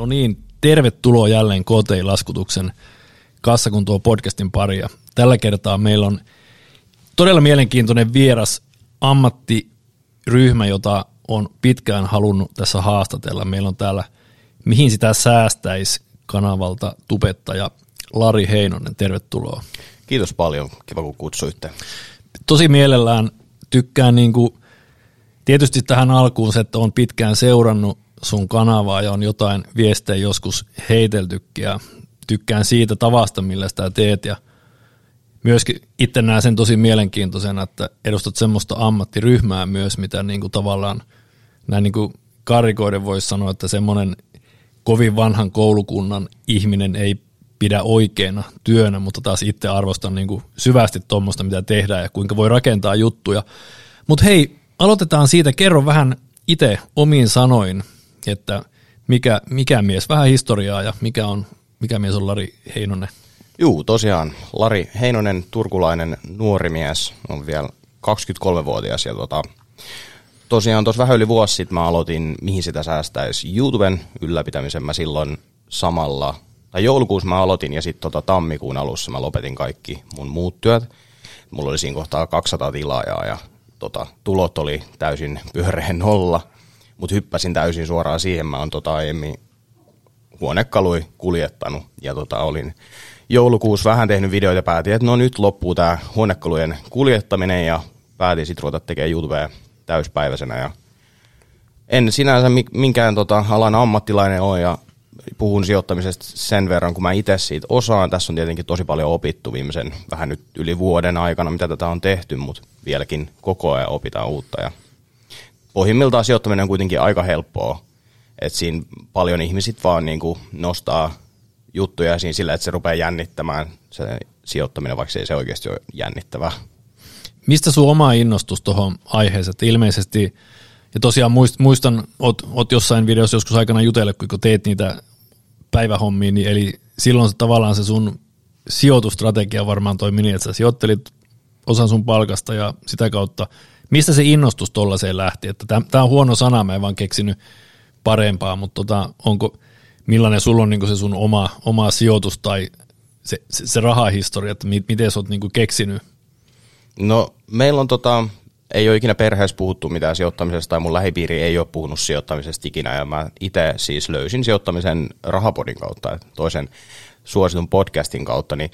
No niin, tervetuloa jälleen KTI-laskutuksen kassakuntoa podcastin paria. Tällä kertaa meillä on todella mielenkiintoinen vieras ammattiryhmä, jota on pitkään halunnut tässä haastatella. Meillä on täällä Mihin sitä säästäisi kanavalta tubettaja Lari Heinonen. Tervetuloa. Kiitos paljon. Kiva kun kutsuitte. Tosi mielellään tykkään niin kuin, tietysti tähän alkuun se, että on pitkään seurannut sun kanavaa ja on jotain viestejä joskus heiteltykin ja tykkään siitä tavasta, millä sitä teet ja myöskin itse näen sen tosi mielenkiintoisena, että edustat semmoista ammattiryhmää myös, mitä niin kuin tavallaan näin niin kuin karikoiden voisi sanoa, että semmoinen kovin vanhan koulukunnan ihminen ei pidä oikeana työnä, mutta taas itse arvostan niin kuin syvästi tuommoista, mitä tehdään ja kuinka voi rakentaa juttuja. Mutta hei, aloitetaan siitä. Kerro vähän itse omiin sanoin, että mikä, mikä mies, vähän historiaa ja mikä, on, mikä mies on Lari Heinonen? Juu, tosiaan Lari Heinonen, turkulainen nuori mies, on vielä 23-vuotias ja tota, tosiaan tuossa vähän yli vuosi sitten mä aloitin, mihin sitä säästäisi YouTuben ylläpitämisen. Mä silloin samalla, tai joulukuussa mä aloitin ja sitten tota tammikuun alussa mä lopetin kaikki mun muut työt. Mulla oli siinä kohtaa 200 tilaajaa ja tota, tulot oli täysin pyöreän nolla, mutta hyppäsin täysin suoraan siihen. Mä oon tota aiemmin huonekalui kuljettanut ja tota, olin joulukuussa vähän tehnyt videoita ja päätin, että no nyt loppuu tämä huonekalujen kuljettaminen ja päätin sitten ruveta tekemään YouTubea täyspäiväisenä ja en sinänsä minkään tota, alan ammattilainen ole ja puhun sijoittamisesta sen verran, kun mä itse siitä osaan. Tässä on tietenkin tosi paljon opittu viimeisen vähän nyt yli vuoden aikana, mitä tätä on tehty, mutta vieläkin koko ajan opitaan uutta. Ja pohjimmiltaan sijoittaminen on kuitenkin aika helppoa, että siinä paljon ihmisit vaan niin kuin nostaa juttuja siinä sillä, että se rupeaa jännittämään se sijoittaminen, vaikka ei se oikeasti ole jännittävää. Mistä sun oma innostus tuohon aiheeseen? Ilmeisesti, ja tosiaan muistan, oot, oot jossain videossa joskus aikana jutellut, kun teet niitä päivähommia, niin eli silloin se, tavallaan se sun sijoitustrategia varmaan toimi niin, että sä sijoittelit osan sun palkasta ja sitä kautta, mistä se innostus tollaiseen lähti? Tämä on huono sana, mä en vaan keksinyt parempaa, mutta tota, onko, millainen sulla on niin se sun oma, oma sijoitus tai se, se, se rahahistoria, että miten sä oot niin keksinyt No meillä on tota, ei ole ikinä perheessä puhuttu mitään sijoittamisesta tai mun lähipiiri ei ole puhunut sijoittamisesta ikinä ja mä itse siis löysin sijoittamisen rahapodin kautta, toisen suositun podcastin kautta, niin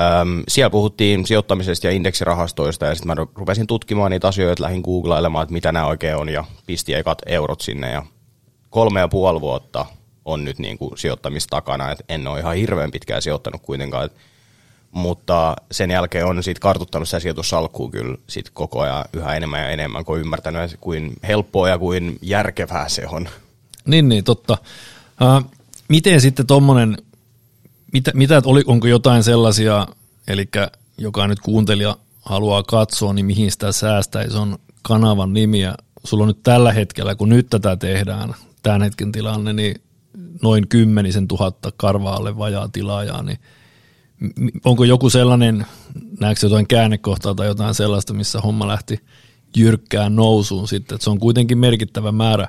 äm, siellä puhuttiin sijoittamisesta ja indeksirahastoista ja sitten mä rupesin tutkimaan niitä asioita, lähdin googlailemaan, että mitä nämä oikein on ja pisti ekat eurot sinne ja kolme ja puoli vuotta on nyt niin kuin sijoittamista takana, että en ole ihan hirveän pitkään sijoittanut kuitenkaan, että mutta sen jälkeen on sitten kartuttanut sitä sijoitussalkkuun kyllä sit koko ajan yhä enemmän ja enemmän, kun ymmärtänyt, kuin helppoa ja kuin järkevää se on. Niin, niin, totta. Uh, miten sitten tuommoinen, mitä, mitä oli, onko jotain sellaisia, eli joka nyt kuuntelija haluaa katsoa, niin mihin sitä säästäisi, on kanavan nimiä. Sulla on nyt tällä hetkellä, kun nyt tätä tehdään, tämän hetken tilanne, niin noin kymmenisen tuhatta karvaalle vajaa tilaajaa, niin – onko joku sellainen, näetkö jotain käännekohtaa tai jotain sellaista, missä homma lähti jyrkkään nousuun sitten, että se on kuitenkin merkittävä määrä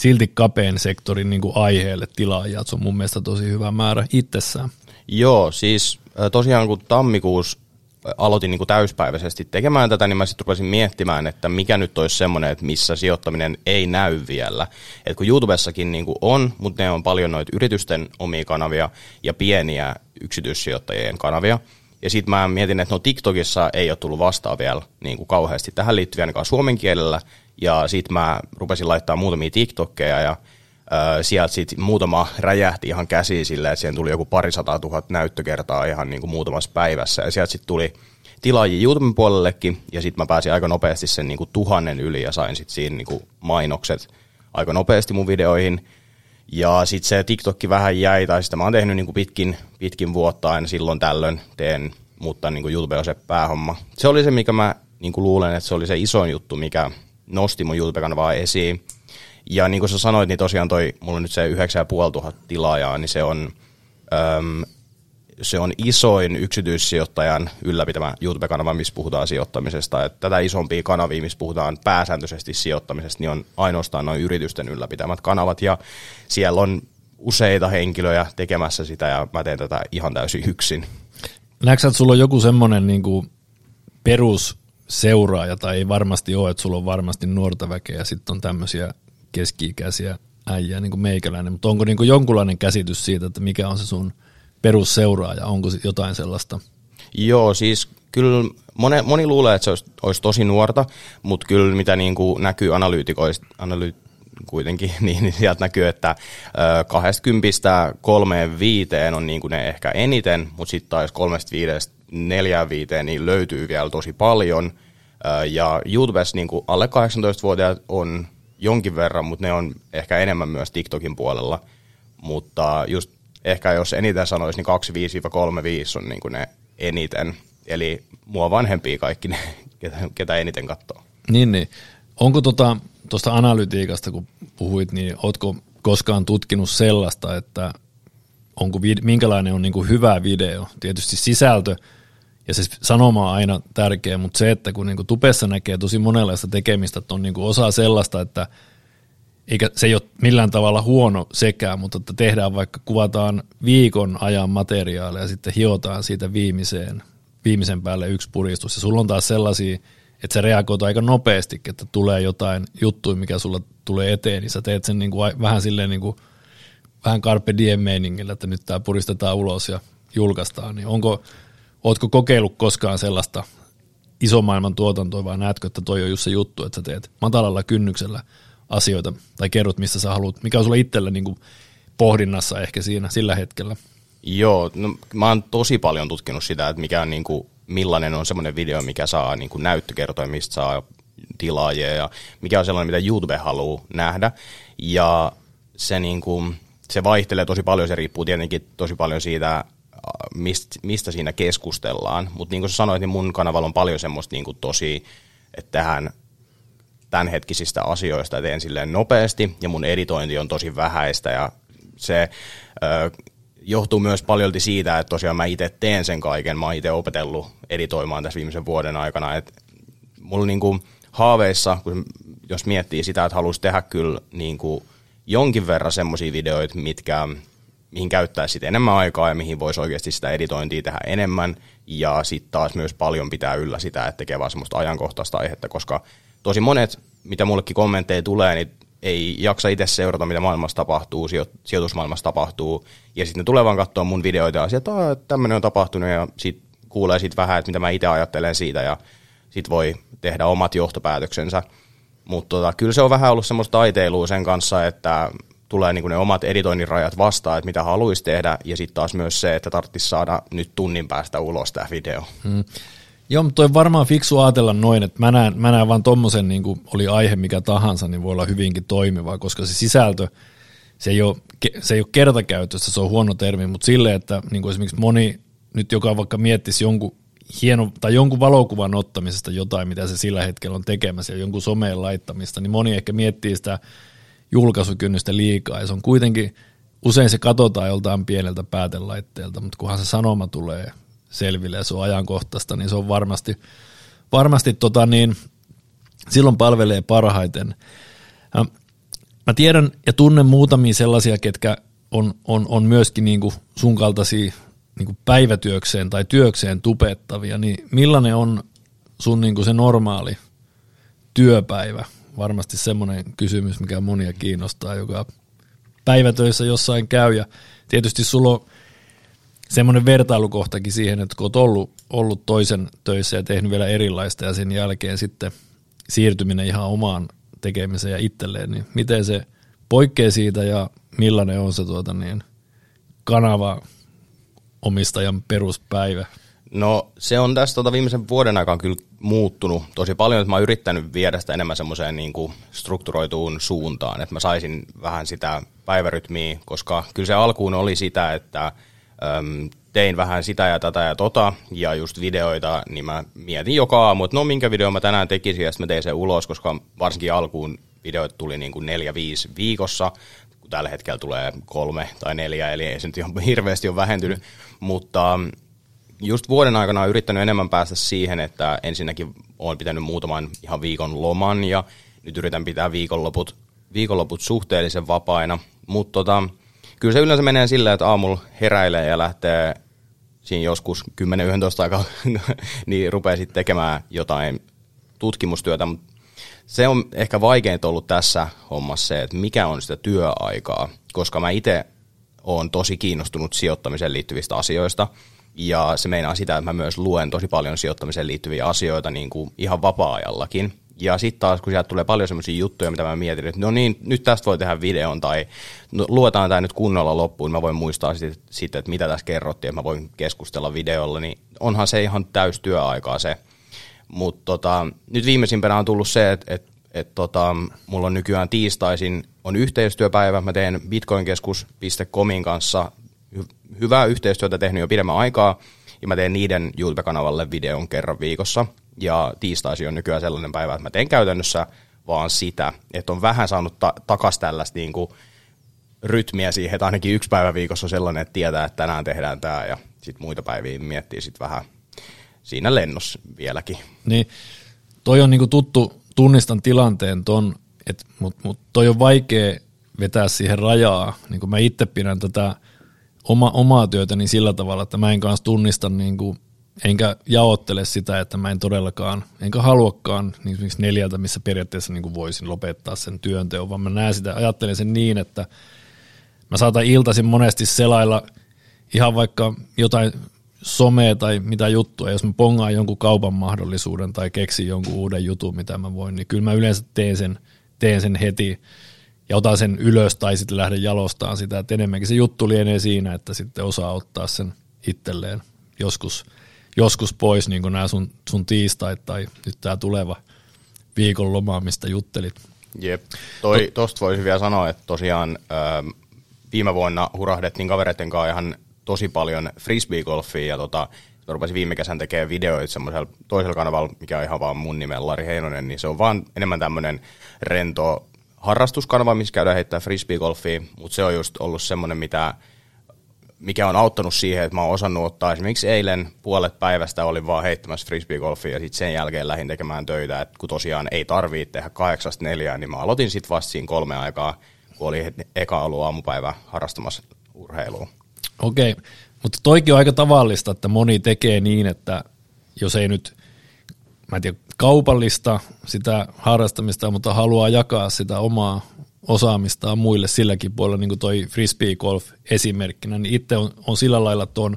silti kapeen sektorin niin kuin aiheelle tilaajia, se on mun mielestä tosi hyvä määrä itsessään. Joo, siis tosiaan kun tammikuussa aloitin niin kuin täyspäiväisesti tekemään tätä, niin mä sitten rupesin miettimään, että mikä nyt olisi semmoinen, että missä sijoittaminen ei näy vielä. Et kun YouTubessakin niin kuin on, mutta ne on paljon noita yritysten omia kanavia ja pieniä yksityissijoittajien kanavia. Ja sitten mä mietin, että no TikTokissa ei ole tullut vastaan vielä niin kuin kauheasti tähän liittyviä ainakaan suomen kielellä. Ja sitten mä rupesin laittaa muutamia TikTokkeja ja Öö, sieltä sitten muutama räjähti ihan käsiin silleen, että siihen tuli joku parisataa tuhat näyttökertaa ihan niin kuin muutamassa päivässä. Ja sieltä sitten tuli tilaajia YouTuben puolellekin, ja sitten mä pääsin aika nopeasti sen niin kuin tuhannen yli, ja sain sitten siinä niin kuin mainokset aika nopeasti mun videoihin. Ja sitten se TikTokki vähän jäi, tai sitä mä oon tehnyt niin kuin pitkin, pitkin vuotta aina silloin tällöin teen, mutta niin kuin YouTube on se päähomma. Se oli se, mikä mä niin kuin luulen, että se oli se isoin juttu, mikä nosti mun YouTube-kanavaa esiin. Ja niin kuin sä sanoit, niin tosiaan toi, mulla on nyt se 9500 tilaajaa, niin se on, äm, se on isoin yksityissijoittajan ylläpitämä YouTube-kanava, missä puhutaan sijoittamisesta. Et tätä isompia kanavia, missä puhutaan pääsääntöisesti sijoittamisesta, niin on ainoastaan noin yritysten ylläpitämät kanavat. Ja siellä on useita henkilöjä tekemässä sitä ja mä teen tätä ihan täysin yksin. Näetkö että sulla on joku semmoinen niin perusseuraaja, tai ei varmasti ole, että sulla on varmasti nuorta väkeä ja sitten on tämmöisiä keski-ikäisiä äijää niin kuin meikäläinen, mutta onko niin kuin jonkunlainen käsitys siitä, että mikä on se sun perusseuraaja, onko jotain sellaista? Joo, siis kyllä moni, moni luulee, että se olisi, olisi tosi nuorta, mutta kyllä mitä niin kuin näkyy analyytikoista, analy, kuitenkin, niin, niin sieltä näkyy, että 20 kolmeen viiteen on niin kuin ne ehkä eniten, mutta sitten taas kolmesta viidestä neljään viiteen niin löytyy vielä tosi paljon. Ja YouTubessa niin kuin alle 18-vuotiaat on jonkin verran, mutta ne on ehkä enemmän myös TikTokin puolella. Mutta just ehkä jos eniten sanoisi, niin 25-35 on niin kuin ne eniten. Eli mua vanhempia kaikki ne, ketä, ketä eniten katsoo. Niin, niin. Onko tuosta analytiikasta, kun puhuit, niin ootko koskaan tutkinut sellaista, että onko, minkälainen on niin kuin hyvä video? Tietysti sisältö ja se sanoma on aina tärkeä, mutta se, että kun niin kuin tupessa näkee tosi monenlaista tekemistä, että on niin kuin osa sellaista, että eikä se ei ole millään tavalla huono sekään, mutta että tehdään vaikka, kuvataan viikon ajan materiaalia ja sitten hiotaan siitä viimeiseen, viimeisen päälle yksi puristus. Ja sulla on taas sellaisia, että se reagoit aika nopeasti, että tulee jotain juttuja, mikä sulla tulee eteen, niin sä teet sen niin kuin vähän silleen niin kuin, vähän carpe diem meiningillä, että nyt tämä puristetaan ulos ja julkaistaan, niin onko, ootko kokeillut koskaan sellaista isomaailman tuotantoa, vai näetkö, että toi on just se juttu, että sä teet matalalla kynnyksellä asioita, tai kerrot, mistä sä haluat, mikä on sulla itsellä niin kuin pohdinnassa ehkä siinä sillä hetkellä? Joo, no, mä oon tosi paljon tutkinut sitä, että mikä on niin kuin, millainen on semmoinen video, mikä saa niin kuin näyttökertoja, mistä saa tilaajia ja mikä on sellainen, mitä YouTube haluaa nähdä. Ja se, niin kuin, se vaihtelee tosi paljon, se riippuu tietenkin tosi paljon siitä, mistä, mistä siinä keskustellaan. Mutta niin kuin sä sanoit, niin mun kanavalla on paljon semmoista niin kuin tosi, että tähän tämänhetkisistä asioista teen silleen nopeasti ja mun editointi on tosi vähäistä ja se johtuu myös paljolti siitä, että tosiaan mä itse teen sen kaiken. Mä oon itse opetellut editoimaan tässä viimeisen vuoden aikana. Et mulla niinku haaveissa, kun jos miettii sitä, että haluaisi tehdä kyllä niinku jonkin verran semmoisia videoita, mitkä, mihin käyttäisi sit enemmän aikaa ja mihin voisi oikeasti sitä editointia tehdä enemmän. Ja sitten taas myös paljon pitää yllä sitä, että tekee vaan semmoista ajankohtaista aihetta, koska tosi monet, mitä mullekin kommentteja tulee, niin ei jaksa itse seurata, mitä maailmassa tapahtuu, sijoitusmaailmassa tapahtuu, ja sitten ne tulee vaan katsoa mun videoita ja että tämmöinen on tapahtunut, ja sitten kuulee siitä vähän, että mitä mä itse ajattelen siitä, ja sitten voi tehdä omat johtopäätöksensä. Mutta tota, kyllä se on vähän ollut semmoista taiteilua sen kanssa, että tulee niinku ne omat editoinnin rajat vastaan, että mitä haluaisi tehdä, ja sitten taas myös se, että tarvitsisi saada nyt tunnin päästä ulos tämä video. Hmm. Joo, mutta toi varmaan fiksu ajatella noin, että mä näen, mä näen vaan tommosen, niin kuin oli aihe mikä tahansa, niin voi olla hyvinkin toimiva, koska se sisältö, se ei ole, se ei ole kertakäytössä, se on huono termi, mutta silleen, että niin kuin esimerkiksi moni nyt joka vaikka miettisi jonkun hieno, tai jonkun valokuvan ottamisesta jotain, mitä se sillä hetkellä on tekemässä ja jonkun someen laittamista, niin moni ehkä miettii sitä julkaisukynnystä liikaa. Ja se on kuitenkin, usein se katsotaan joltain pieneltä päätelaitteelta, mutta kunhan se sanoma tulee selville ja se on ajankohtaista, niin se on varmasti, varmasti tota niin, silloin palvelee parhaiten. Mä tiedän ja tunnen muutamia sellaisia, ketkä on, on, on myöskin niin kuin sun kaltaisia niin kuin päivätyökseen tai työkseen tupettavia, niin millainen on sun niin kuin se normaali työpäivä? Varmasti semmoinen kysymys, mikä monia kiinnostaa, joka päivätöissä jossain käy ja tietysti sulla on semmoinen vertailukohtakin siihen, että kun olet ollut, ollut toisen töissä ja tehnyt vielä erilaista ja sen jälkeen sitten siirtyminen ihan omaan tekemiseen ja itselleen, niin miten se poikkeaa siitä ja millainen on se tuota niin, kanava omistajan peruspäivä? No se on tässä tuota viimeisen vuoden aikaan kyllä muuttunut tosi paljon, että mä oon yrittänyt viedä sitä enemmän semmoiseen niin kuin strukturoituun suuntaan, että mä saisin vähän sitä päivärytmiä, koska kyllä se alkuun oli sitä, että Öm, tein vähän sitä ja tätä ja tota, ja just videoita, niin mä mietin joka aamu, että no minkä video mä tänään tekisin, ja sitten mä tein sen ulos, koska varsinkin alkuun videoita tuli niin kuin neljä, viisi viikossa, kun tällä hetkellä tulee kolme tai neljä, eli ei se nyt ihan hirveästi ole vähentynyt, mutta just vuoden aikana olen yrittänyt enemmän päästä siihen, että ensinnäkin olen pitänyt muutaman ihan viikon loman, ja nyt yritän pitää viikonloput, viikonloput suhteellisen vapaina, mutta tota, kyllä se yleensä menee silleen, että aamulla heräilee ja lähtee siinä joskus 10-11 aikaa, niin rupeaa sitten tekemään jotain tutkimustyötä, mutta se on ehkä vaikeinta ollut tässä hommassa se, että mikä on sitä työaikaa, koska mä itse olen tosi kiinnostunut sijoittamiseen liittyvistä asioista, ja se meinaa sitä, että mä myös luen tosi paljon sijoittamiseen liittyviä asioita niin kuin ihan vapaa-ajallakin. Ja sitten taas, kun sieltä tulee paljon sellaisia juttuja, mitä mä mietin, että no niin, nyt tästä voi tehdä videon tai no, luetaan tämä nyt kunnolla loppuun, mä voin muistaa sitten, sit, että mitä tässä kerrottiin, että mä voin keskustella videolla, niin onhan se ihan täys työaikaa se. Mutta tota, nyt viimeisimpänä on tullut se, että et, et tota, mulla on nykyään tiistaisin on yhteistyöpäivä, mä teen bitcoinkeskus.comin kanssa hy- hyvää yhteistyötä tehnyt jo pidemmän aikaa, ja mä teen niiden YouTube-kanavalle videon kerran viikossa – ja tiistaisin on nykyään sellainen päivä, että mä teen käytännössä vaan sitä, että on vähän saanut ta- takas tällaista niin kuin rytmiä siihen, että ainakin yksi päivä viikossa on sellainen, että tietää, että tänään tehdään tämä ja sitten muita päiviä miettii sitten vähän siinä lennossa vieläkin. Niin, toi on niinku tuttu, tunnistan tilanteen ton, mutta mut toi on vaikea vetää siihen rajaa. Niin mä itse pidän tätä oma, omaa työtäni sillä tavalla, että mä en kanssa tunnista niinku enkä jaottele sitä, että mä en todellakaan, enkä haluakaan niin esimerkiksi neljältä, missä periaatteessa niin kuin voisin lopettaa sen työnteon, vaan mä näen sitä, ajattelen sen niin, että mä saatan iltaisin monesti selailla ihan vaikka jotain somea tai mitä juttua, jos mä pongaan jonkun kaupan mahdollisuuden tai keksin jonkun uuden jutun, mitä mä voin, niin kyllä mä yleensä teen sen, teen sen heti ja otan sen ylös tai sitten lähden jalostaan sitä, että enemmänkin se juttu lienee siinä, että sitten osaa ottaa sen itselleen joskus – joskus pois, niin kuin nämä sun, sun tiistait tai nyt tämä tuleva viikon loma, mistä juttelit. Jep, Toi, tosta voisi vielä sanoa, että tosiaan ö, viime vuonna hurahdettiin kavereiden kanssa ihan tosi paljon frisbee-golfia ja tota, mä rupesin viime kesän tekemään videoita semmoisella toisella kanavalla, mikä on ihan vaan mun nimellä Lari Heinonen, niin se on vaan enemmän tämmöinen rento harrastuskanava, missä käydään heittää frisbee-golfia, mutta se on just ollut semmoinen, mitä mikä on auttanut siihen, että mä oon osannut ottaa esimerkiksi eilen puolet päivästä olin vaan heittämässä frisbeegolfia ja sitten sen jälkeen lähdin tekemään töitä, että kun tosiaan ei tarvii tehdä kahdeksasta neljään, niin mä aloitin sitten vasta siinä kolme aikaa, kun oli eka ollut aamupäivä harrastamassa urheilua. Okei, mutta toikin on aika tavallista, että moni tekee niin, että jos ei nyt, mä en tiedä, kaupallista sitä harrastamista, mutta haluaa jakaa sitä omaa osaamistaan muille silläkin puolella, niin kuin toi frisbee golf esimerkkinä, niin itse on, on sillä lailla, että on,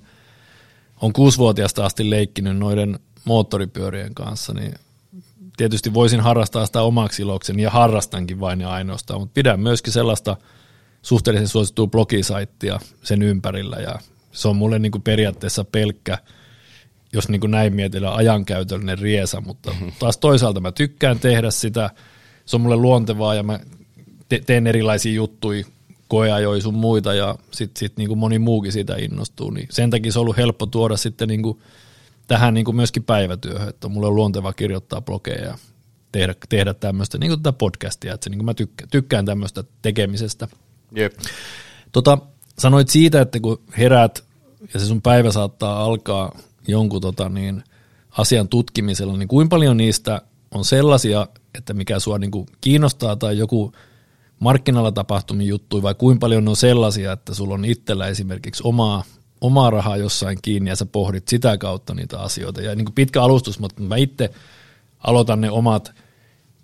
on kuusivuotiaasta asti leikkinyt noiden moottoripyörien kanssa, niin tietysti voisin harrastaa sitä omaksi ilokseni ja harrastankin vain ja ainoastaan, mutta pidän myöskin sellaista suhteellisen suosittua blogisaittia sen ympärillä ja se on mulle niin kuin periaatteessa pelkkä, jos niin kuin näin mietitään, ajankäytöllinen riesa, mutta taas toisaalta mä tykkään tehdä sitä, se on mulle luontevaa ja mä te- teen erilaisia juttuja, koeajoja sun muita ja sitten sit niin moni muukin siitä innostuu. Niin sen takia se on ollut helppo tuoda sitten niin kuin tähän niin kuin myöskin päivätyöhön, että mulle on luonteva kirjoittaa blogeja ja tehdä, tehdä tämmöistä niin kuin tätä podcastia, että se, niin kuin mä tykkään, tykkään tämmöistä tekemisestä. Jep. Tota, sanoit siitä, että kun heräät ja se sun päivä saattaa alkaa jonkun tota, niin, asian tutkimisella, niin kuinka paljon niistä on sellaisia, että mikä sua niin kuin kiinnostaa tai joku – markkinalla tapahtumia juttuja vai kuinka paljon on sellaisia, että sulla on itsellä esimerkiksi omaa, omaa rahaa jossain kiinni ja sä pohdit sitä kautta niitä asioita. Ja niin kuin pitkä alustus, mutta mä itse aloitan ne omat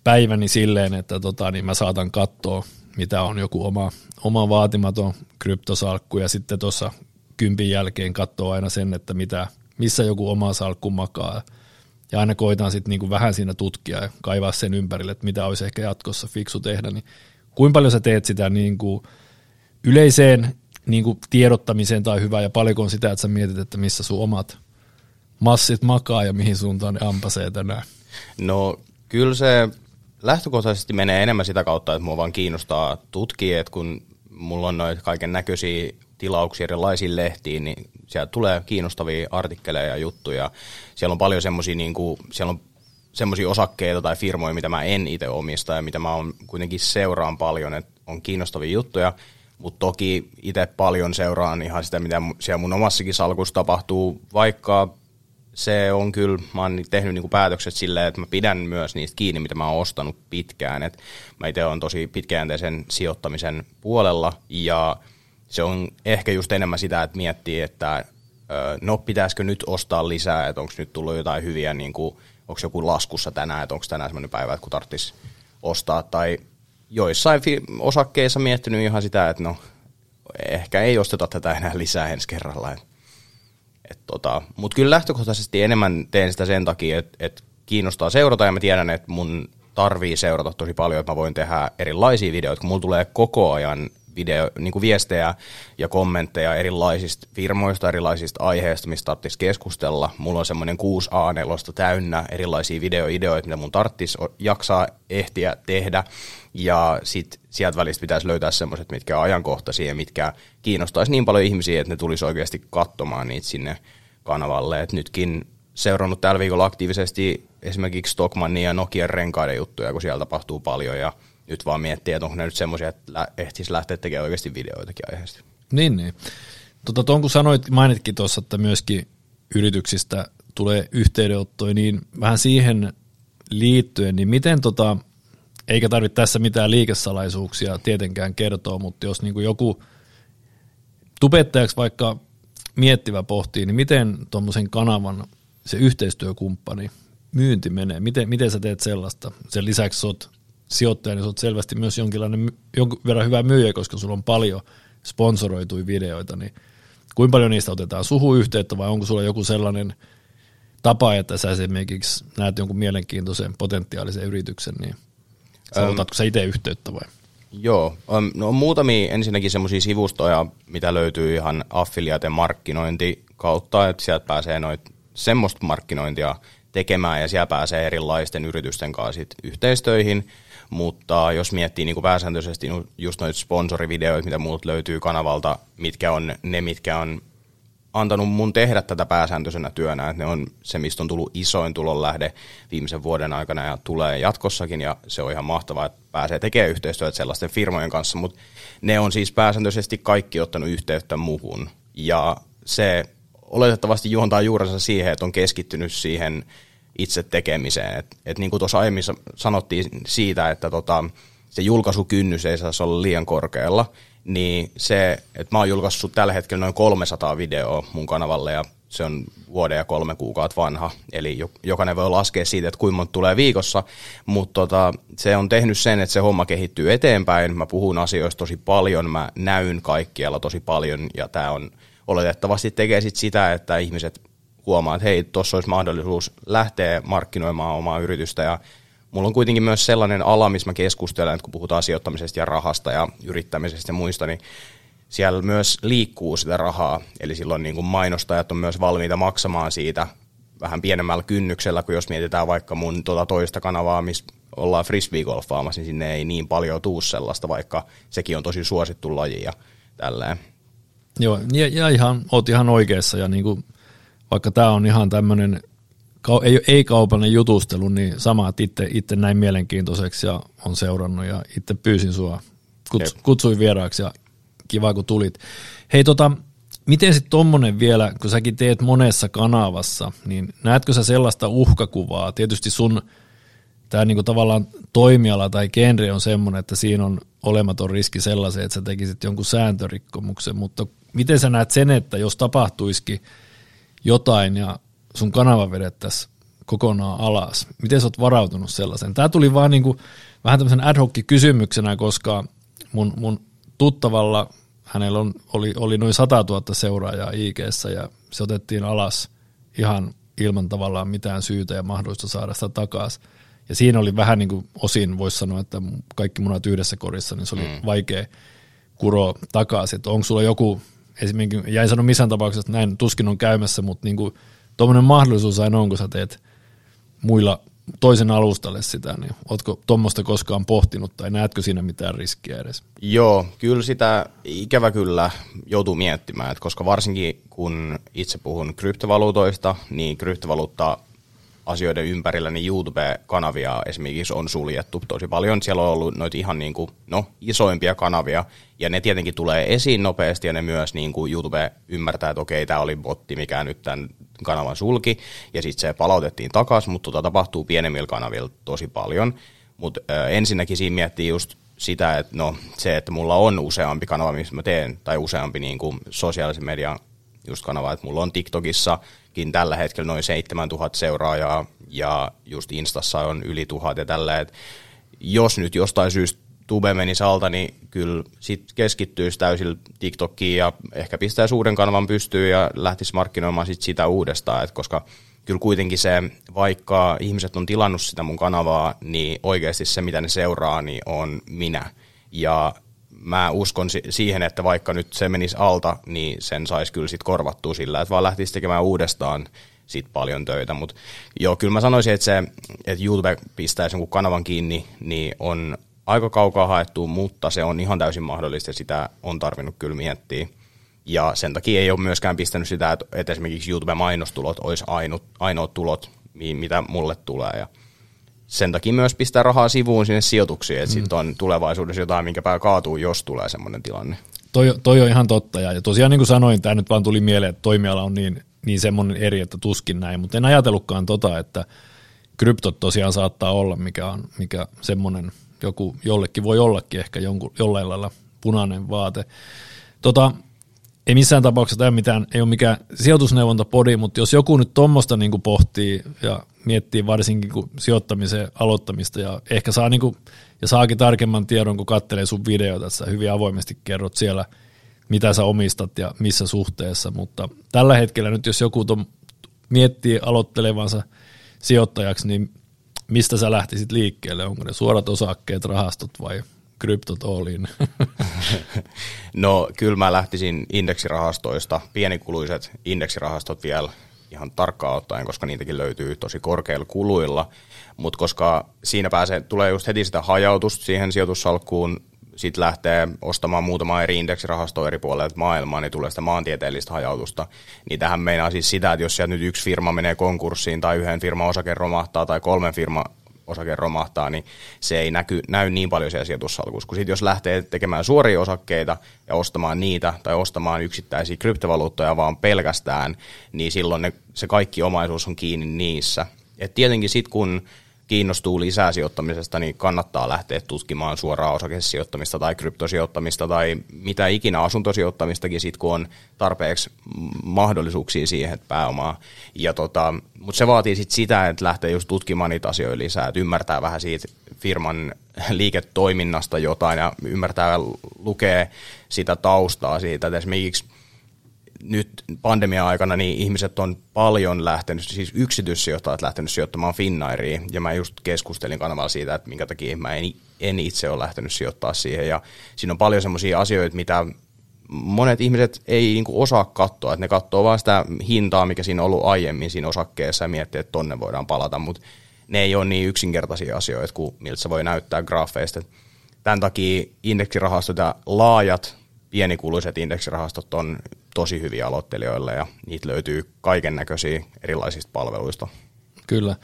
päiväni silleen, että tota, niin mä saatan katsoa, mitä on joku oma, oma vaatimaton kryptosalkku ja sitten tuossa kympin jälkeen katsoa aina sen, että mitä, missä joku oma salkku makaa. Ja aina koitan sitten niinku vähän siinä tutkia ja kaivaa sen ympärille, että mitä olisi ehkä jatkossa fiksu tehdä, niin kuinka paljon sä teet sitä niin kuin yleiseen niin kuin tiedottamiseen tai hyvää ja paljonko on sitä, että sä mietit, että missä sun omat massit makaa ja mihin suuntaan ne ampasee tänään? No kyllä se lähtökohtaisesti menee enemmän sitä kautta, että mua vaan kiinnostaa tutkia, että kun mulla on noita kaiken näköisiä tilauksia erilaisiin lehtiin, niin sieltä tulee kiinnostavia artikkeleja ja juttuja. Siellä on paljon semmoisia, niin siellä on semmoisia osakkeita tai firmoja, mitä mä en itse omista ja mitä mä on kuitenkin seuraan paljon, että on kiinnostavia juttuja, mutta toki itse paljon seuraan ihan sitä, mitä siellä mun omassakin salkussa tapahtuu, vaikka se on kyllä, mä oon tehnyt niinku päätökset silleen, että mä pidän myös niistä kiinni, mitä mä oon ostanut pitkään. Et mä itse olen tosi pitkäjänteisen sijoittamisen puolella ja se on ehkä just enemmän sitä, että miettii, että no pitäisikö nyt ostaa lisää, että onko nyt tullut jotain hyviä, niin kuin, onko joku laskussa tänään, että onko tänään sellainen päivä, että kun tarvitsisi ostaa, tai joissain osakkeissa miettinyt ihan sitä, että no ehkä ei osteta tätä enää lisää ensi kerralla. tota, Mutta kyllä lähtökohtaisesti enemmän teen sitä sen takia, että et kiinnostaa seurata ja mä tiedän, että mun tarvii seurata tosi paljon, että mä voin tehdä erilaisia videoita, kun mulla tulee koko ajan video, niin kuin viestejä ja kommentteja erilaisista firmoista, erilaisista aiheista, mistä tarvitsisi keskustella. Mulla on semmoinen 6 A4 täynnä erilaisia videoideoita, mitä mun tarvitsisi jaksaa ehtiä tehdä. Ja sit sieltä välistä pitäisi löytää semmoiset, mitkä on ajankohtaisia ja mitkä kiinnostaisi niin paljon ihmisiä, että ne tulisi oikeasti katsomaan niitä sinne kanavalle. Et nytkin seurannut tällä viikolla aktiivisesti esimerkiksi Stockmannin ja Nokian renkaiden juttuja, kun siellä tapahtuu paljon ja – nyt vaan miettii, että onko ne nyt semmoisia, että ehtisi lähteä tekemään oikeasti videoitakin aiheesta. Niin, niin. Tota, tuon kun sanoit, mainitkin tuossa, että myöskin yrityksistä tulee yhteydenottoja, niin vähän siihen liittyen, niin miten tota, eikä tarvitse tässä mitään liikesalaisuuksia tietenkään kertoa, mutta jos niin kuin joku tubettajaksi vaikka miettivä pohtii, niin miten tuommoisen kanavan se yhteistyökumppani myynti menee? Miten, miten sä teet sellaista? Sen lisäksi olet sijoittaja, niin olet selvästi myös jonkinlainen, jonkun verran hyvä myyjä, koska sulla on paljon sponsoroituja videoita, niin kuinka paljon niistä otetaan suhu yhteyttä vai onko sulla joku sellainen tapa, että sä esimerkiksi näet jonkun mielenkiintoisen potentiaalisen yrityksen, niin sä otatko sä itse yhteyttä vai? Joo, on, no on muutamia ensinnäkin semmoisia sivustoja, mitä löytyy ihan affiliate markkinointi kautta, että sieltä pääsee noit semmoista markkinointia tekemään ja siellä pääsee erilaisten yritysten kanssa sit yhteistöihin mutta jos miettii niin kuin pääsääntöisesti just noita sponsorivideoita, mitä muut löytyy kanavalta, mitkä on ne, mitkä on antanut mun tehdä tätä pääsääntöisenä työnä, että ne on se, mistä on tullut isoin tulonlähde viimeisen vuoden aikana ja tulee jatkossakin, ja se on ihan mahtavaa, että pääsee tekemään yhteistyötä sellaisten firmojen kanssa, mutta ne on siis pääsääntöisesti kaikki ottanut yhteyttä muuhun, ja se oletettavasti juontaa juurensa siihen, että on keskittynyt siihen itse tekemiseen. Et, et niin kuin tuossa aiemmin sanottiin siitä, että tota, se julkaisukynnys ei saisi olla liian korkealla, niin se, että mä oon julkaissut tällä hetkellä noin 300 videoa mun kanavalle ja se on vuoden ja kolme kuukautta vanha, eli jokainen voi laskea siitä, että kuinka monta tulee viikossa, mutta tota, se on tehnyt sen, että se homma kehittyy eteenpäin, mä puhun asioista tosi paljon, mä näyn kaikkialla tosi paljon, ja tämä on oletettavasti tekee sit sitä, että ihmiset huomaa, että hei, tuossa olisi mahdollisuus lähteä markkinoimaan omaa yritystä ja mulla on kuitenkin myös sellainen ala, missä mä keskustelen, että kun puhutaan sijoittamisesta ja rahasta ja yrittämisestä ja muista, niin siellä myös liikkuu sitä rahaa, eli silloin niin kuin mainostajat on myös valmiita maksamaan siitä vähän pienemmällä kynnyksellä, kuin jos mietitään vaikka mun tuota toista kanavaa, missä ollaan frisbee-golfaamassa, niin sinne ei niin paljon tuu sellaista, vaikka sekin on tosi suosittu laji ja tälleen. Joo, ja, ja ihan, oot ihan oikeassa, ja niin kuin vaikka tämä on ihan tämmöinen ei, ei kaupallinen jutustelu, niin sama, että itse, itse näin mielenkiintoiseksi ja on seurannut ja itse pyysin sua, kuts, kutsuin vieraaksi ja kiva kun tulit. Hei tota, miten sitten tuommoinen vielä, kun säkin teet monessa kanavassa, niin näetkö sä sellaista uhkakuvaa? Tietysti sun tämä niinku tavallaan toimiala tai genre on semmoinen, että siinä on olematon riski sellaisen, että sä tekisit jonkun sääntörikkomuksen, mutta miten sä näet sen, että jos tapahtuisikin – jotain ja sun kanava vedettäisiin kokonaan alas. Miten sä oot varautunut sellaisen? Tämä tuli vaan niin kuin, vähän tämmöisen ad hoc kysymyksenä, koska mun, mun tuttavalla hänellä on, oli, oli noin 100 000 seuraajaa ig ja se otettiin alas ihan ilman tavallaan mitään syytä ja mahdollista saada sitä takaisin. Ja siinä oli vähän niin kuin osin, voisi sanoa, että kaikki munat yhdessä korissa, niin se oli mm. vaikea kuroa takaisin. Onko sulla joku esimerkiksi, jäin sanoa missään tapauksessa, että näin tuskin on käymässä, mutta niin kuin, tuommoinen mahdollisuus aina on, kun sä teet muilla toisen alustalle sitä, niin ootko tuommoista koskaan pohtinut tai näetkö siinä mitään riskiä edes? Joo, kyllä sitä ikävä kyllä joutuu miettimään, että koska varsinkin kun itse puhun kryptovaluutoista, niin kryptovaluutta asioiden ympärillä, niin YouTube-kanavia esimerkiksi on suljettu tosi paljon. Siellä on ollut noita ihan niin kuin, no, isoimpia kanavia, ja ne tietenkin tulee esiin nopeasti, ja ne myös niin kuin YouTube ymmärtää, että okei, tämä oli botti, mikä nyt tämän kanavan sulki, ja sitten se palautettiin takaisin, mutta tota tapahtuu pienemmillä kanavilla tosi paljon. Mutta ensinnäkin siinä miettii just sitä, että no se, että mulla on useampi kanava, missä mä teen, tai useampi niin kuin sosiaalisen median just kanava, että mulla on TikTokissakin tällä hetkellä noin 7000 seuraajaa, ja just Instassa on yli tuhat ja tällä, että jos nyt jostain syystä tube menisi alta, niin kyllä sit keskittyisi täysin TikTokiin ja ehkä pistää uuden kanavan pystyyn ja lähtisi markkinoimaan sit sitä uudestaan, Et koska kyllä kuitenkin se, vaikka ihmiset on tilannut sitä mun kanavaa, niin oikeasti se, mitä ne seuraa, niin on minä. Ja mä uskon siihen, että vaikka nyt se menisi alta, niin sen saisi kyllä sitten korvattua sillä, että vaan lähtisi tekemään uudestaan sit paljon töitä. Mutta joo, kyllä mä sanoisin, että se, että YouTube pistäisi jonkun kanavan kiinni, niin on aika kaukaa haettu, mutta se on ihan täysin mahdollista ja sitä on tarvinnut kyllä miettiä. Ja sen takia ei ole myöskään pistänyt sitä, että esimerkiksi YouTube-mainostulot olisi ainut, ainoat tulot, mitä mulle tulee. Ja sen takia myös pistää rahaa sivuun sinne sijoituksiin, että mm. sitten on tulevaisuudessa jotain, minkä pää kaatuu, jos tulee semmoinen tilanne. Toi, toi on ihan totta, ja tosiaan niin kuin sanoin, tämä nyt vaan tuli mieleen, että toimiala on niin, niin semmoinen eri, että tuskin näin, mutta en ajatellutkaan tota, että kryptot tosiaan saattaa olla, mikä on mikä semmoinen, joku jollekin voi ollakin ehkä jonkun, jollain lailla punainen vaate. Tota, ei missään tapauksessa tämä mitään, ei ole mikään sijoitusneuvontapodi, mutta jos joku nyt tuommoista niin pohtii ja miettii varsinkin kun sijoittamisen aloittamista ja ehkä saa niin kuin, ja saakin tarkemman tiedon, kun katselee sun videoita, että sä hyvin avoimesti kerrot siellä, mitä sä omistat ja missä suhteessa, mutta tällä hetkellä nyt jos joku tom, miettii aloittelevansa sijoittajaksi, niin mistä sä lähtisit liikkeelle? Onko ne suorat osakkeet, rahastot vai kryptot olin? no kyllä mä lähtisin indeksirahastoista, pienikuluiset indeksirahastot vielä ihan tarkkaan ottaen, koska niitäkin löytyy tosi korkeilla kuluilla, mutta koska siinä pääsee, tulee just heti sitä hajautusta siihen sijoitussalkkuun, sitten lähtee ostamaan muutama eri indeksirahastoa eri puolilta maailmaa, niin tulee sitä maantieteellistä hajautusta. Niin tähän meinaa siis sitä, että jos sieltä nyt yksi firma menee konkurssiin tai yhden firman osake romahtaa tai kolmen firman osake romahtaa, niin se ei näky, näy niin paljon siellä sijoitussalkussa. Kun sit jos lähtee tekemään suoria osakkeita ja ostamaan niitä tai ostamaan yksittäisiä kryptovaluuttoja vaan pelkästään, niin silloin ne, se kaikki omaisuus on kiinni niissä. Et tietenkin sitten kun kiinnostuu lisää sijoittamisesta, niin kannattaa lähteä tutkimaan suoraa osakesijoittamista tai kryptosijoittamista tai mitä ikinä asuntosijoittamistakin sit, kun on tarpeeksi mahdollisuuksia siihen, pääomaa. Ja tota, mutta se vaatii sit sitä, että lähtee just tutkimaan niitä asioita lisää, että ymmärtää vähän siitä firman liiketoiminnasta jotain ja ymmärtää lukee sitä taustaa siitä, että esimerkiksi – nyt pandemia-aikana niin ihmiset on paljon lähtenyt, siis yksityissijoittajat lähtenyt sijoittamaan Finnairiin, ja mä just keskustelin kanavalla siitä, että minkä takia mä en, en itse ole lähtenyt sijoittaa siihen, ja siinä on paljon semmoisia asioita, mitä monet ihmiset ei niinku osaa katsoa, että ne katsoo vaan sitä hintaa, mikä siinä on ollut aiemmin siinä osakkeessa, ja miettii, että tonne voidaan palata, mutta ne ei ole niin yksinkertaisia asioita kuin miltä se voi näyttää graafeista. Tämän takia indeksirahastot ja laajat pienikuluiset indeksirahastot on tosi hyviä aloittelijoille ja niitä löytyy kaiken näköisiä erilaisista palveluista. Kyllä.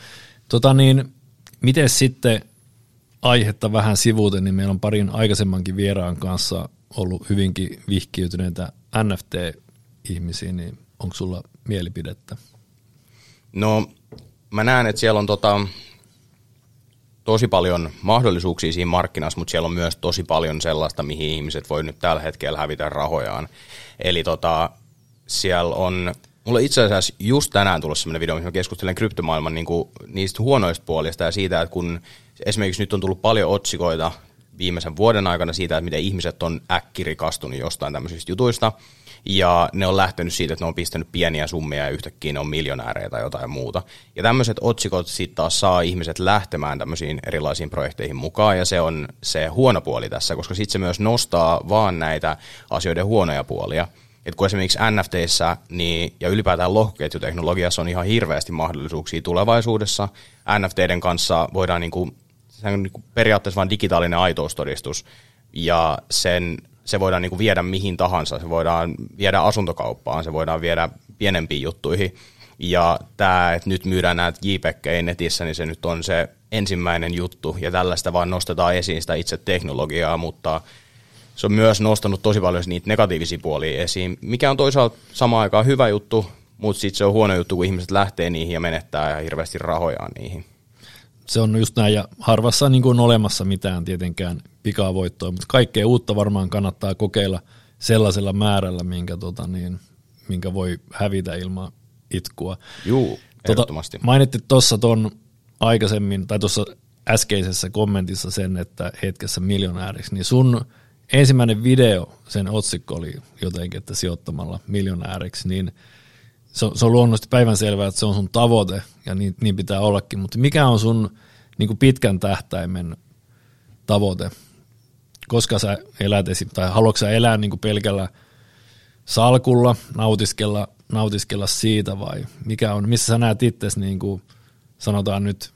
Tota niin, miten sitten aihetta vähän sivuuten, niin meillä on parin aikaisemmankin vieraan kanssa ollut hyvinkin vihkiytyneitä NFT-ihmisiä, niin onko sulla mielipidettä? No, mä näen, että siellä on tota, tosi paljon mahdollisuuksia siinä markkinassa, mutta siellä on myös tosi paljon sellaista, mihin ihmiset voi nyt tällä hetkellä hävitä rahojaan. Eli tota, siellä on, mulla itse asiassa just tänään tullut sellainen video, missä mä keskustelen kryptomaailman niin kuin, niistä huonoista puolista ja siitä, että kun esimerkiksi nyt on tullut paljon otsikoita viimeisen vuoden aikana siitä, että miten ihmiset on äkkirikastunut jostain tämmöisistä jutuista, ja ne on lähtenyt siitä, että ne on pistänyt pieniä summia ja yhtäkkiä ne on miljonäärejä tai jotain muuta. Ja tämmöiset otsikot sitten taas saa ihmiset lähtemään tämmöisiin erilaisiin projekteihin mukaan ja se on se huono puoli tässä, koska sitten se myös nostaa vaan näitä asioiden huonoja puolia. Et kun esimerkiksi NFTissä niin, ja ylipäätään lohkoketjuteknologiassa on ihan hirveästi mahdollisuuksia tulevaisuudessa. NFTiden kanssa voidaan niinku, se on niinku periaatteessa vain digitaalinen aitoustodistus ja sen se voidaan niin kuin viedä mihin tahansa. Se voidaan viedä asuntokauppaan, se voidaan viedä pienempiin juttuihin. Ja tämä, että nyt myydään näitä JPEGejä netissä, niin se nyt on se ensimmäinen juttu. Ja tällaista vaan nostetaan esiin sitä itse teknologiaa, mutta se on myös nostanut tosi paljon niitä negatiivisia puolia esiin, mikä on toisaalta samaan aikaan hyvä juttu, mutta sitten se on huono juttu, kun ihmiset lähtee niihin ja menettää ja hirveästi rahojaan niihin. Se on just näin, ja harvassa niin kuin on olemassa mitään tietenkään pikavoittoa, mutta kaikkea uutta varmaan kannattaa kokeilla sellaisella määrällä, minkä, tota, niin, minkä voi hävitä ilman itkua. Juu, Tota, mainittit tuossa tuon aikaisemmin, tai tuossa äskeisessä kommentissa sen, että hetkessä miljonääriksi, niin sun ensimmäinen video, sen otsikko oli jotenkin, että sijoittamalla miljonääriksi, niin se on, se on luonnollisesti päivänselvää, että se on sun tavoite, ja niin, niin pitää ollakin, mutta mikä on sun niin kuin pitkän tähtäimen tavoite? Koska sä elät esim. tai haluatko sä elää niin kuin pelkällä salkulla, nautiskella, nautiskella siitä vai mikä on, missä sä näet itse niin kuin sanotaan nyt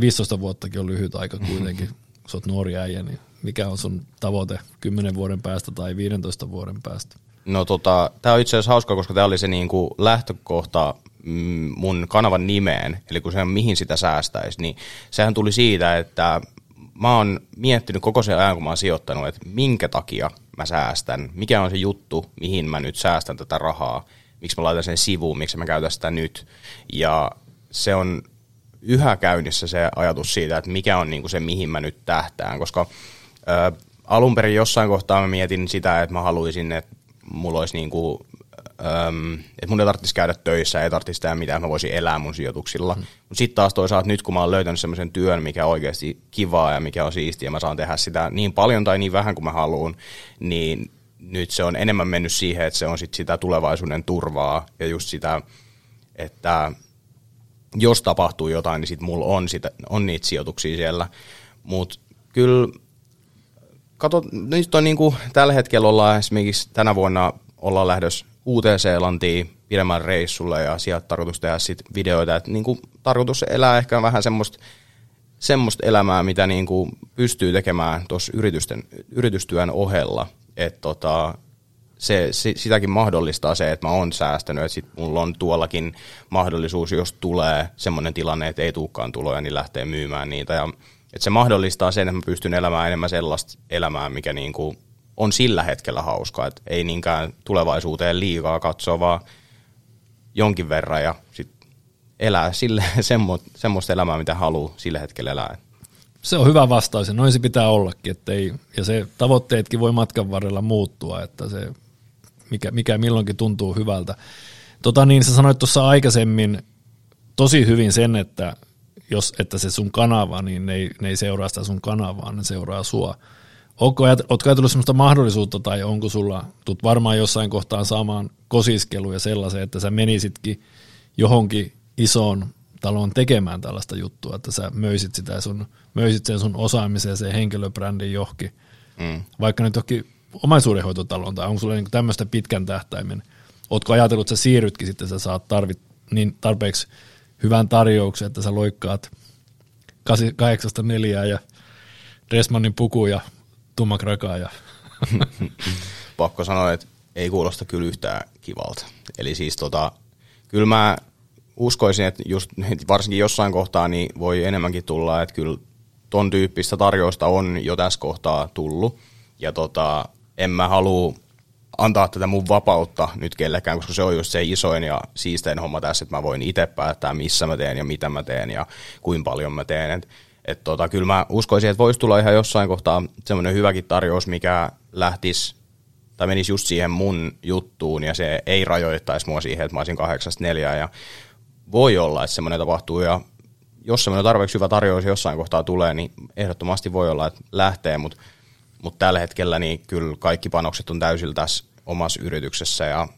15 vuottakin on lyhyt aika kuitenkin, kun sä oot nuori äijä, niin mikä on sun tavoite 10 vuoden päästä tai 15 vuoden päästä? No tota, tämä on itse asiassa hauska, koska tämä oli se niinku lähtökohta mm, mun kanavan nimeen, eli kun se mihin sitä säästäisi, niin sehän tuli siitä, että mä oon miettinyt koko sen ajan, kun mä oon sijoittanut, että minkä takia mä säästän, mikä on se juttu, mihin mä nyt säästän tätä rahaa, miksi mä laitan sen sivuun, miksi mä käytän sitä nyt. Ja se on yhä käynnissä se ajatus siitä, että mikä on niin kuin se, mihin mä nyt tähtään, koska ä, alun perin jossain kohtaa mä mietin sitä, että mä haluaisin, että mulla olisi niin kuin, äm, että mun ei tarvitsisi käydä töissä, ei tarvitsisi tehdä mitään, mä voisin elää mun sijoituksilla. Mm. Mutta sitten taas toisaalta nyt, kun mä oon löytänyt semmoisen työn, mikä on oikeasti kivaa ja mikä on siistiä, ja mä saan tehdä sitä niin paljon tai niin vähän kuin mä haluan, niin nyt se on enemmän mennyt siihen, että se on sit sitä tulevaisuuden turvaa ja just sitä, että jos tapahtuu jotain, niin sitten mulla on, sitä, on niitä sijoituksia siellä. Mutta kyllä, kato, nyt on niinku, tällä hetkellä ollaan esimerkiksi tänä vuonna ollaan lähdössä Uuteen-Seelantiin pidemmän reissulle ja sieltä tarkoitus tehdä sit videoita, että niinku, tarkoitus elää ehkä vähän semmoista semmoista elämää, mitä niinku pystyy tekemään tuossa yritystyön ohella. Että tota, se, se, sitäkin mahdollistaa se, että mä oon säästänyt, että sit mulla on tuollakin mahdollisuus, jos tulee semmoinen tilanne, että ei tulekaan tuloja, niin lähtee myymään niitä. Ja, että se mahdollistaa sen, että mä pystyn elämään enemmän sellaista elämää, mikä niin kuin on sillä hetkellä hauskaa. Että ei niinkään tulevaisuuteen liikaa katsoa, vaan jonkin verran ja sitten elää sille, semmo, semmoista elämää, mitä haluaa sillä hetkellä elää. Se on hyvä vastaus ja noin se pitää ollakin. Ettei, ja se tavoitteetkin voi matkan varrella muuttua, että se mikä, mikä milloinkin tuntuu hyvältä. Tota niin, sä sanoit tuossa aikaisemmin tosi hyvin sen, että jos, että se sun kanava, niin ne ei, ne ei seuraa sitä sun kanavaa, ne seuraa sua. Oletko, ootko ajatellut sellaista mahdollisuutta tai onko sulla, tulet varmaan jossain kohtaan saamaan kosiskeluja sellaisen, että sä menisitkin johonkin isoon taloon tekemään tällaista juttua, että sä möisit, sitä sun, möisit sen sun osaamisen ja sen henkilöbrändin johonkin, mm. vaikka nyt johonkin omaisuudenhoitotaloon, tai onko sulla niin tämmöistä pitkän tähtäimen, ootko ajatellut, että sä siirrytkin sitten, sä saat tarvit, niin tarpeeksi hyvän tarjouksen, että sä loikkaat 84 ja Resmannin puku ja tummakrakaa. Ja Pakko sanoa, että ei kuulosta kyllä yhtään kivalta. Eli siis tota, kyllä mä uskoisin, että just, varsinkin jossain kohtaa niin voi enemmänkin tulla, että kyllä ton tyyppistä tarjousta on jo tässä kohtaa tullut. Ja tota, en mä halua antaa tätä mun vapautta nyt kellekään, koska se on just se isoin ja siistein homma tässä, että mä voin itse päättää, missä mä teen ja mitä mä teen ja kuinka paljon mä teen. Et, et tota, kyllä mä uskoisin, että voisi tulla ihan jossain kohtaa semmoinen hyväkin tarjous, mikä lähtisi tai menisi just siihen mun juttuun ja se ei rajoittaisi mua siihen, että mä olisin kahdeksasta neljää ja voi olla, että semmoinen tapahtuu ja jos semmoinen tarpeeksi hyvä tarjous jossain kohtaa tulee, niin ehdottomasti voi olla, että lähtee, mutta mutta tällä hetkellä niin kyllä kaikki panokset on täysillä tässä omassa yrityksessä ja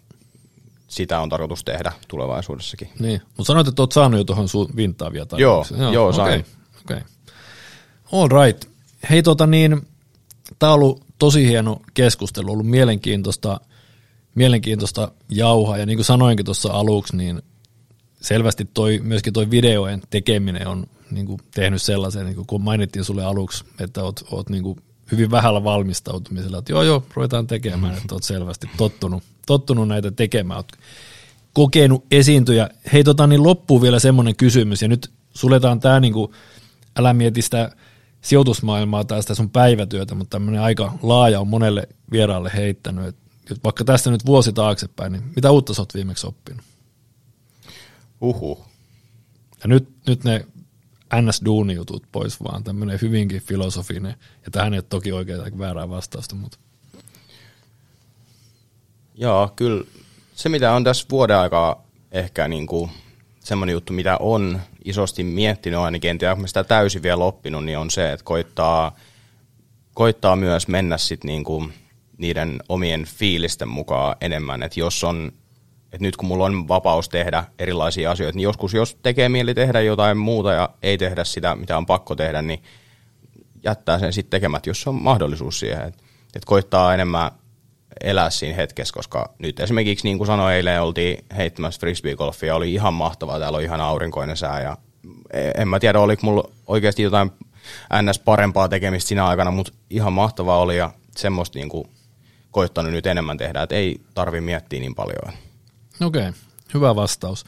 sitä on tarkoitus tehdä tulevaisuudessakin. Niin, mutta sanoit, että olet saanut jo tuohon su- vintaavia tarjouksia. Joo, joo, joo sain. Okay, okay. All right. Hei tota niin, tämä on ollut tosi hieno keskustelu, ollut mielenkiintoista, mielenkiintoista jauhaa, ja niin kuin sanoinkin tuossa aluksi, niin selvästi toi, myöskin toi videojen tekeminen on niin kuin tehnyt sellaisen, niin kuin kun mainittiin sulle aluksi, että oot, oot niin kuin hyvin vähällä valmistautumisella, että joo joo, ruvetaan tekemään, että olet selvästi tottunut, tottunut näitä tekemään, olet kokenut esiintyjä. Hei tota, niin loppuu vielä semmoinen kysymys, ja nyt suljetaan tämä, niin kuin, älä mieti sitä sijoitusmaailmaa tai sitä sun päivätyötä, mutta tämmöinen aika laaja on monelle vieraalle heittänyt, että vaikka tästä nyt vuosi taaksepäin, niin mitä uutta sä oot viimeksi oppinut? Uhu. Ja nyt, nyt ne NS-duunijutut pois, vaan. Tämmöinen hyvinkin filosofinen, ja tähän ei ole toki oikeaa tai väärää vastausta, mutta Joo, kyllä. Se mitä on tässä vuoden aikaa ehkä niin kuin semmoinen juttu, mitä on isosti miettinyt ainakin, en tiedä, sitä täysin vielä oppinut, niin on se, että koittaa, koittaa myös mennä sit niin kuin niiden omien fiilisten mukaan enemmän, että jos on että nyt kun mulla on vapaus tehdä erilaisia asioita, niin joskus jos tekee mieli tehdä jotain muuta ja ei tehdä sitä, mitä on pakko tehdä, niin jättää sen sitten tekemät, jos on mahdollisuus siihen. Että et koittaa enemmän elää siinä hetkessä, koska nyt esimerkiksi niin kuin sanoin eilen, oltiin heittämässä frisbeegolfia, oli ihan mahtavaa, täällä on ihan aurinkoinen sää ja en mä tiedä, oliko mulla oikeasti jotain ns. parempaa tekemistä siinä aikana, mutta ihan mahtavaa oli ja semmoista niin kuin koittanut nyt enemmän tehdä, että ei tarvi miettiä niin paljon. Okei, okay, hyvä vastaus.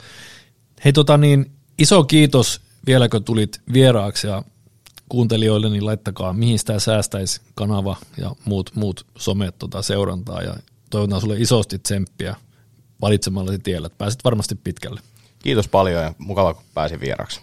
Hei tota niin, iso kiitos vielä kun tulit vieraaksi ja kuuntelijoille, niin laittakaa mihin sitä säästäisi kanava ja muut, muut somet tota seurantaa ja toivotan sulle isosti tsemppiä valitsemallasi tiellä, että pääset varmasti pitkälle. Kiitos paljon ja mukava kun pääsin vieraksi.